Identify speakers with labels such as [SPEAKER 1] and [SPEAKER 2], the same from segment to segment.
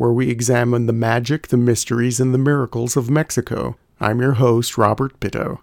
[SPEAKER 1] where we examine the magic, the mysteries, and the miracles of Mexico. I'm your host, Robert Bitto.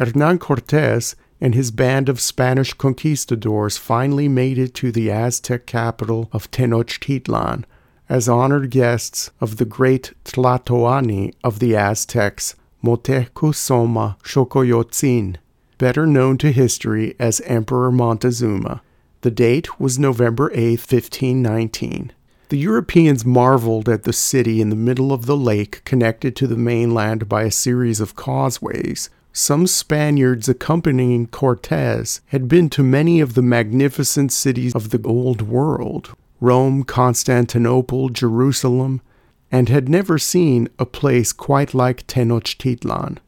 [SPEAKER 1] Hernan Cortes and his band of Spanish conquistadors finally made it to the Aztec capital of Tenochtitlan as honored guests of the great Tlatoani of the Aztecs, Motecuzoma Xocoyotzin, better known to history as Emperor Montezuma. The date was November 8, 1519. The Europeans marveled at the city in the middle of the lake connected to the mainland by a series of causeways. Some Spaniards accompanying Cortes had been to many of the magnificent cities of the Old World Rome, Constantinople, Jerusalem and had never seen a place quite like Tenochtitlan.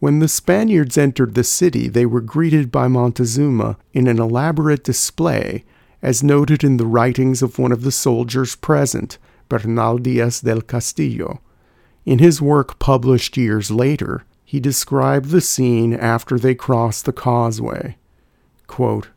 [SPEAKER 1] When the Spaniards entered the city, they were greeted by Montezuma in an elaborate display as noted in the writings of one of the soldiers present, Bernal Diaz del Castillo. In his work published years later, he described the scene after they crossed the causeway. Quote,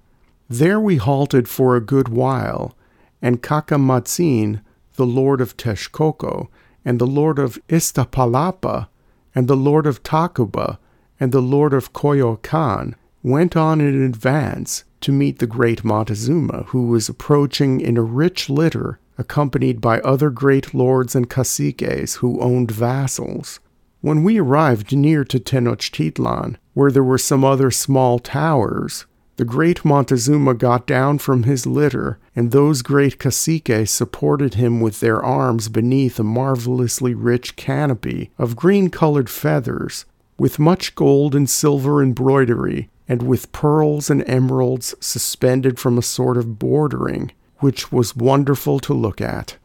[SPEAKER 1] there we halted for a good while, and Cacamatzin, the lord of Texcoco, and the lord of Iztapalapa, and the lord of Tacuba, and the lord of Coyoacan went on in advance to meet the great Montezuma, who was approaching in a rich litter, accompanied by other great lords and caciques who owned vassals. When we arrived near to Tenochtitlan, where there were some other small towers, the great Montezuma got down from his litter, and those great caciques supported him with their arms beneath a marvelously rich canopy of green colored feathers, with much gold and silver embroidery, and with pearls and emeralds suspended from a sort of bordering, which was wonderful to look at.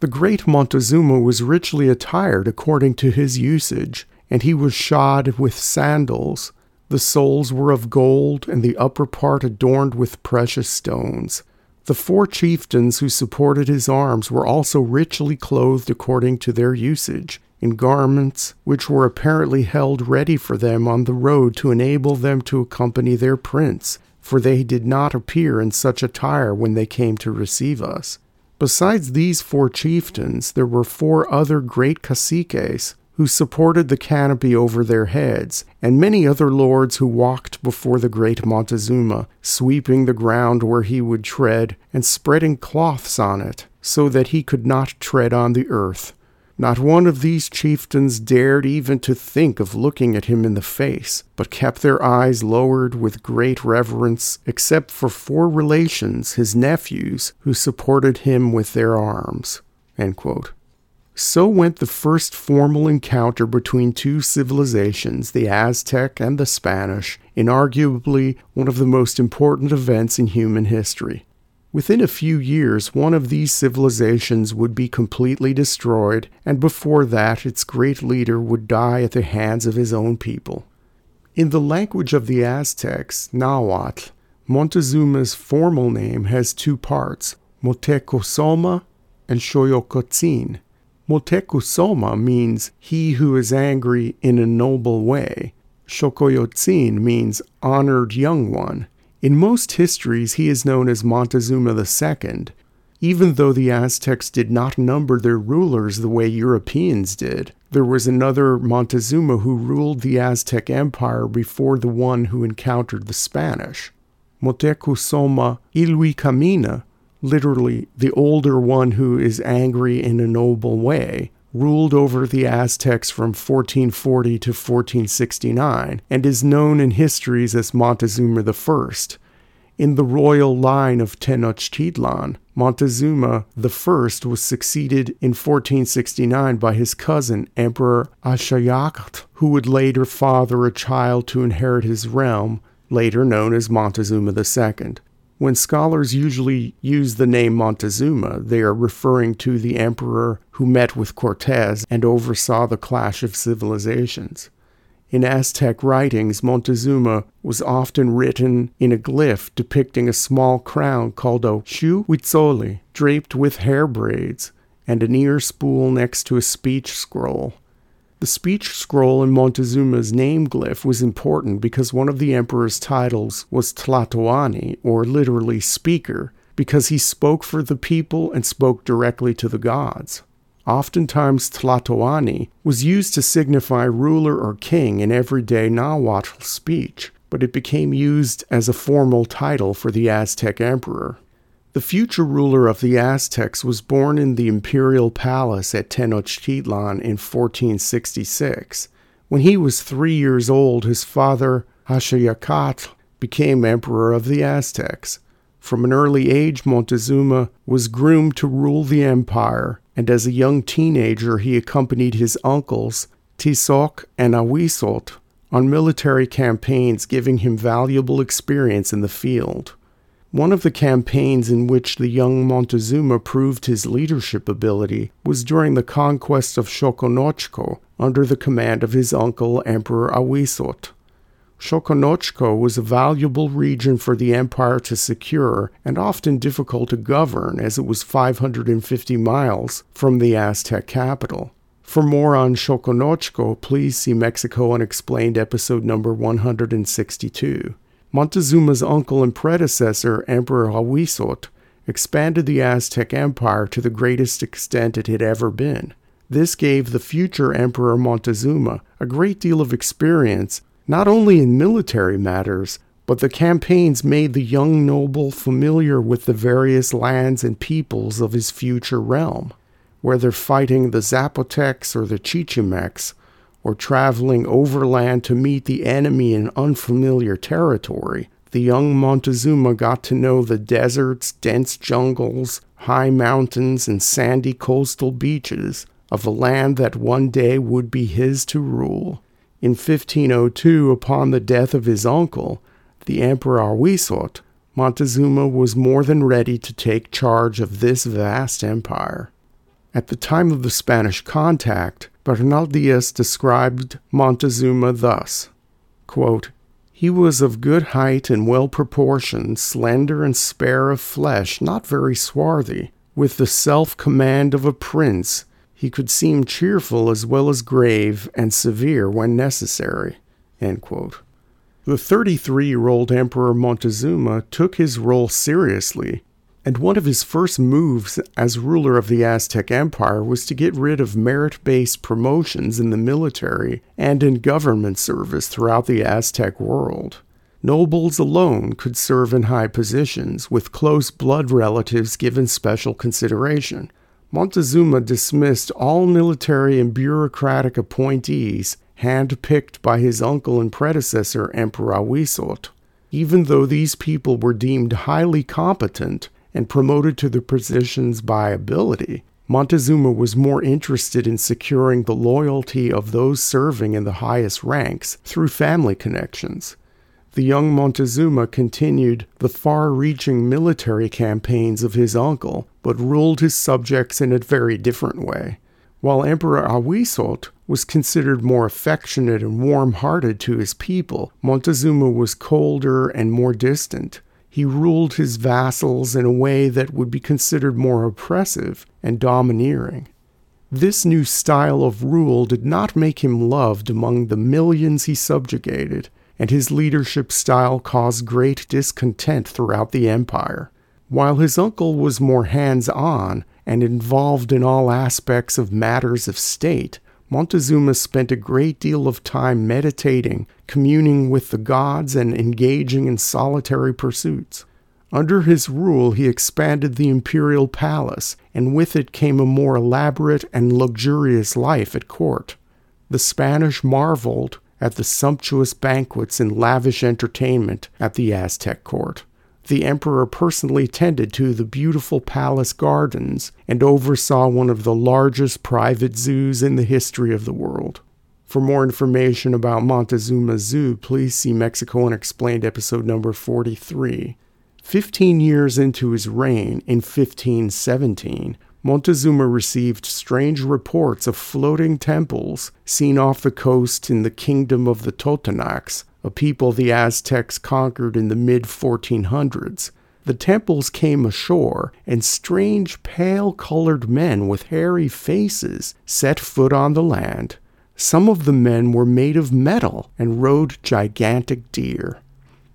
[SPEAKER 1] The great Montezuma was richly attired according to his usage, and he was shod with sandals. The soles were of gold, and the upper part adorned with precious stones. The four chieftains who supported his arms were also richly clothed according to their usage, in garments which were apparently held ready for them on the road to enable them to accompany their prince, for they did not appear in such attire when they came to receive us. Besides these four chieftains, there were four other great caciques who supported the canopy over their heads, and many other lords who walked before the great Montezuma, sweeping the ground where he would tread, and spreading cloths on it, so that he could not tread on the earth. Not one of these chieftains dared even to think of looking at him in the face, but kept their eyes lowered with great reverence, except for four relations, his nephews, who supported him with their arms. So went the first formal encounter between two civilizations, the Aztec and the Spanish, in arguably one of the most important events in human history. Within a few years, one of these civilizations would be completely destroyed, and before that, its great leader would die at the hands of his own people. In the language of the Aztecs, Nahuatl, Montezuma's formal name has two parts, Motecuzoma and Xocoyotzin. Motecuzoma means he who is angry in a noble way. Xocoyotzin means honored young one. In most histories, he is known as Montezuma II, even though the Aztecs did not number their rulers the way Europeans did. There was another Montezuma who ruled the Aztec Empire before the one who encountered the Spanish. Motecuzoma Ilhuicamina, literally the older one who is angry in a noble way, ruled over the Aztecs from 1440 to 1469 and is known in histories as Montezuma I. In the royal line of Tenochtitlan, Montezuma I was succeeded in 1469 by his cousin, Emperor Axayacatl, who would later father a child to inherit his realm, later known as Montezuma II. When scholars usually use the name Montezuma, they are referring to the emperor who met with Cortez and oversaw the clash of civilizations. In Aztec writings, Montezuma was often written in a glyph depicting a small crown called a xiuhuitzolli, draped with hair braids, and an ear spool next to a speech scroll. The speech scroll in Montezuma's name glyph was important because one of the emperor's titles was Tlatoani, or literally speaker, because he spoke for the people and spoke directly to the gods. Oftentimes, Tlatoani was used to signify ruler or king in everyday Nahuatl speech, but it became used as a formal title for the Aztec emperor. The future ruler of the Aztecs was born in the imperial palace at Tenochtitlan in 1466. When he was three years old, his father, Axayacatl, became emperor of the Aztecs. From an early age, Montezuma was groomed to rule the empire, and as a young teenager, he accompanied his uncles, Tizoc and Ahuizotl, on military campaigns, giving him valuable experience in the field. One of the campaigns in which the young Montezuma proved his leadership ability was during the conquest of Xoconochco under the command of his uncle, Emperor Ahuizotl. Xoconochco was a valuable region for the empire to secure and often difficult to govern as it was 550 miles from the Aztec capital. For more on Xoconochco, please see Mexico Unexplained episode number 162. Montezuma's uncle and predecessor, Emperor Ahuizotl, expanded the Aztec Empire to the greatest extent it had ever been. This gave the future Emperor Montezuma a great deal of experience not only in military matters, but the campaigns made the young noble familiar with the various lands and peoples of his future realm. Whether fighting the Zapotecs or the Chichimecs, or traveling overland to meet the enemy in unfamiliar territory, the young Montezuma got to know the deserts, dense jungles, high mountains, and sandy coastal beaches of a land that one day would be his to rule. In 1502, upon the death of his uncle, the Emperor Ahuizotl, Montezuma was more than ready to take charge of this vast empire. At the time of the Spanish contact, Bernal Diaz described Montezuma thus quote, He was of good height and well proportioned, slender and spare of flesh, not very swarthy, with the self command of a prince he could seem cheerful as well as grave and severe when necessary. The 33 year old Emperor Montezuma took his role seriously, and one of his first moves as ruler of the Aztec Empire was to get rid of merit based promotions in the military and in government service throughout the Aztec world. Nobles alone could serve in high positions, with close blood relatives given special consideration. Montezuma dismissed all military and bureaucratic appointees handpicked by his uncle and predecessor, Emperor Ahuizotl. Even though these people were deemed highly competent and promoted to the positions by ability, Montezuma was more interested in securing the loyalty of those serving in the highest ranks through family connections the young Montezuma continued the far reaching military campaigns of his uncle, but ruled his subjects in a very different way. While Emperor Ahuizotl was considered more affectionate and warm hearted to his people, Montezuma was colder and more distant. He ruled his vassals in a way that would be considered more oppressive and domineering. This new style of rule did not make him loved among the millions he subjugated, and his leadership style caused great discontent throughout the empire. While his uncle was more hands on and involved in all aspects of matters of state, Montezuma spent a great deal of time meditating, communing with the gods, and engaging in solitary pursuits. Under his rule, he expanded the imperial palace, and with it came a more elaborate and luxurious life at court. The Spanish marveled at the sumptuous banquets and lavish entertainment at the Aztec court. The emperor personally tended to the beautiful palace gardens and oversaw one of the largest private zoos in the history of the world. For more information about Montezuma Zoo, please see Mexico Unexplained episode number 43. Fifteen years into his reign, in 1517, Montezuma received strange reports of floating temples seen off the coast in the kingdom of the Totonacs, a people the Aztecs conquered in the mid 1400s. The temples came ashore, and strange pale colored men with hairy faces set foot on the land. Some of the men were made of metal and rode gigantic deer.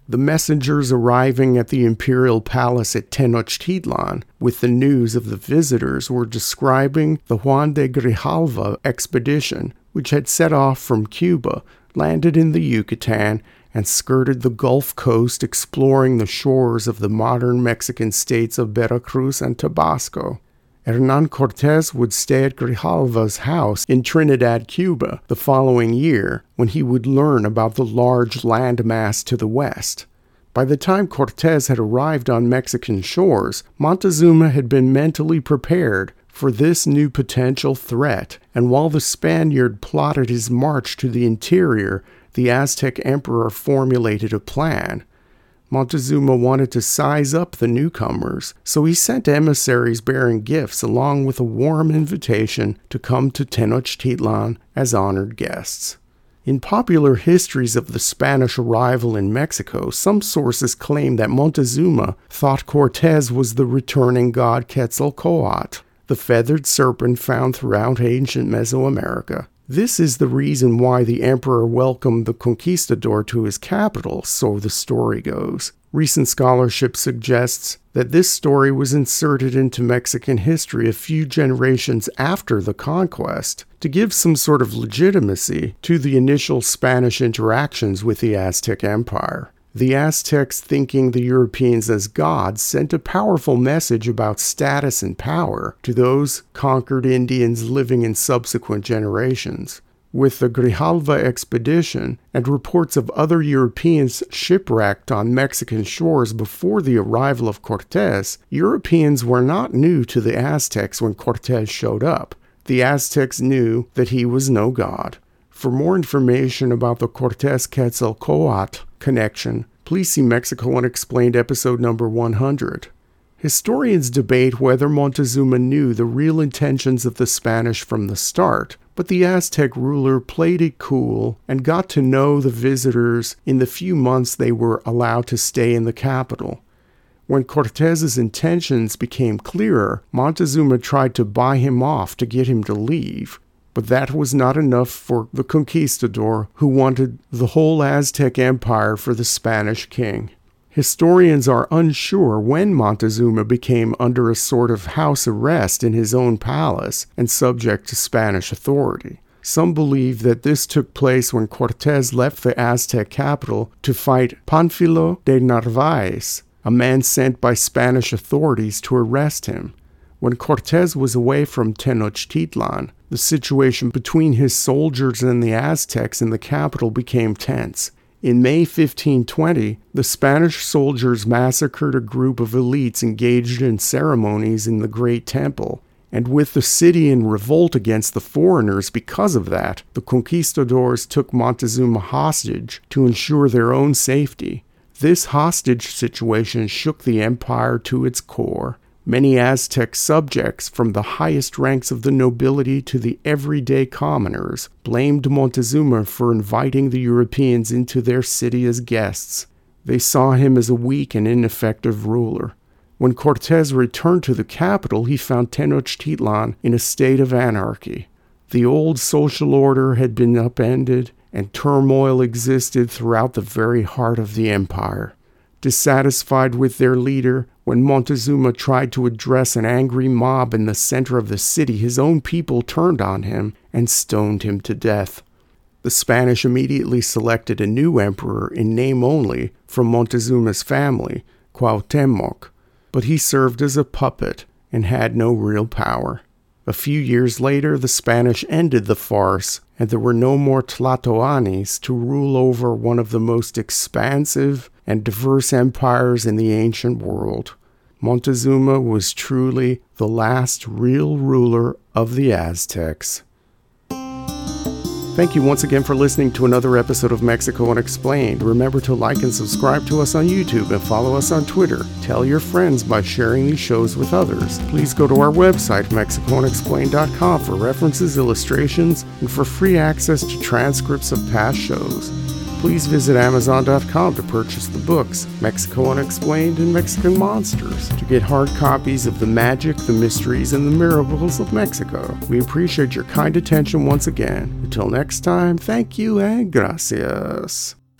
[SPEAKER 1] The messengers arriving at the imperial palace at Tenochtitlan with the news of the visitors were describing the Juan de Grijalva expedition, which had set off from Cuba, landed in the Yucatan, and skirted the Gulf Coast, exploring the shores of the modern Mexican states of Veracruz and Tabasco. Hernan Cortes would stay at Grijalva's house in Trinidad, Cuba, the following year when he would learn about the large landmass to the west. By the time Cortes had arrived on Mexican shores, Montezuma had been mentally prepared for this new potential threat, and while the Spaniard plotted his march to the interior, the Aztec emperor formulated a plan. Montezuma wanted to size up the newcomers, so he sent emissaries bearing gifts along with a warm invitation to come to Tenochtitlan as honored guests. In popular histories of the Spanish arrival in Mexico, some sources claim that Montezuma thought Cortes was the returning god Quetzalcoatl, the feathered serpent found throughout ancient Mesoamerica. This is the reason why the emperor welcomed the conquistador to his capital, so the story goes. Recent scholarship suggests that this story was inserted into Mexican history a few generations after the conquest to give some sort of legitimacy to the initial Spanish interactions with the Aztec Empire. The Aztecs, thinking the Europeans as gods, sent a powerful message about status and power to those conquered Indians living in subsequent generations. With the Grijalva expedition and reports of other Europeans shipwrecked on Mexican shores before the arrival of Cortes, Europeans were not new to the Aztecs when Cortes showed up. The Aztecs knew that he was no god. For more information about the Cortes Quetzalcoatl connection, please see Mexico Unexplained episode number 100. Historians debate whether Montezuma knew the real intentions of the Spanish from the start, but the Aztec ruler played it cool and got to know the visitors in the few months they were allowed to stay in the capital. When Cortez's intentions became clearer, Montezuma tried to buy him off to get him to leave. But that was not enough for the conquistador, who wanted the whole Aztec empire for the Spanish king. Historians are unsure when Montezuma became under a sort of house arrest in his own palace and subject to Spanish authority. Some believe that this took place when Cortes left the Aztec capital to fight Panfilo de Narvaez, a man sent by Spanish authorities to arrest him. When Cortes was away from Tenochtitlan, the situation between his soldiers and the Aztecs in the capital became tense. In May 1520, the Spanish soldiers massacred a group of elites engaged in ceremonies in the Great Temple. And with the city in revolt against the foreigners because of that, the conquistadors took Montezuma hostage to ensure their own safety. This hostage situation shook the empire to its core. Many Aztec subjects, from the highest ranks of the nobility to the everyday commoners, blamed Montezuma for inviting the Europeans into their city as guests. They saw him as a weak and ineffective ruler. When Cortes returned to the capital, he found Tenochtitlan in a state of anarchy. The old social order had been upended, and turmoil existed throughout the very heart of the empire. Dissatisfied with their leader, when Montezuma tried to address an angry mob in the center of the city, his own people turned on him and stoned him to death. The Spanish immediately selected a new emperor in name only from Montezuma's family, Cuauhtemoc, but he served as a puppet and had no real power. A few years later, the Spanish ended the farce, and there were no more Tlatoanis to rule over one of the most expansive and diverse empires in the ancient world. Montezuma was truly the last real ruler of the Aztecs. Thank you once again for listening to another episode of Mexico Unexplained. Remember to like and subscribe to us on YouTube and follow us on Twitter. Tell your friends by sharing these shows with others. Please go to our website, MexicoUnexplained.com, for references, illustrations, and for free access to transcripts of past shows. Please visit Amazon.com to purchase the books Mexico Unexplained and Mexican Monsters to get hard copies of the magic, the mysteries, and the miracles of Mexico. We appreciate your kind attention once again. Until next time, thank you and gracias.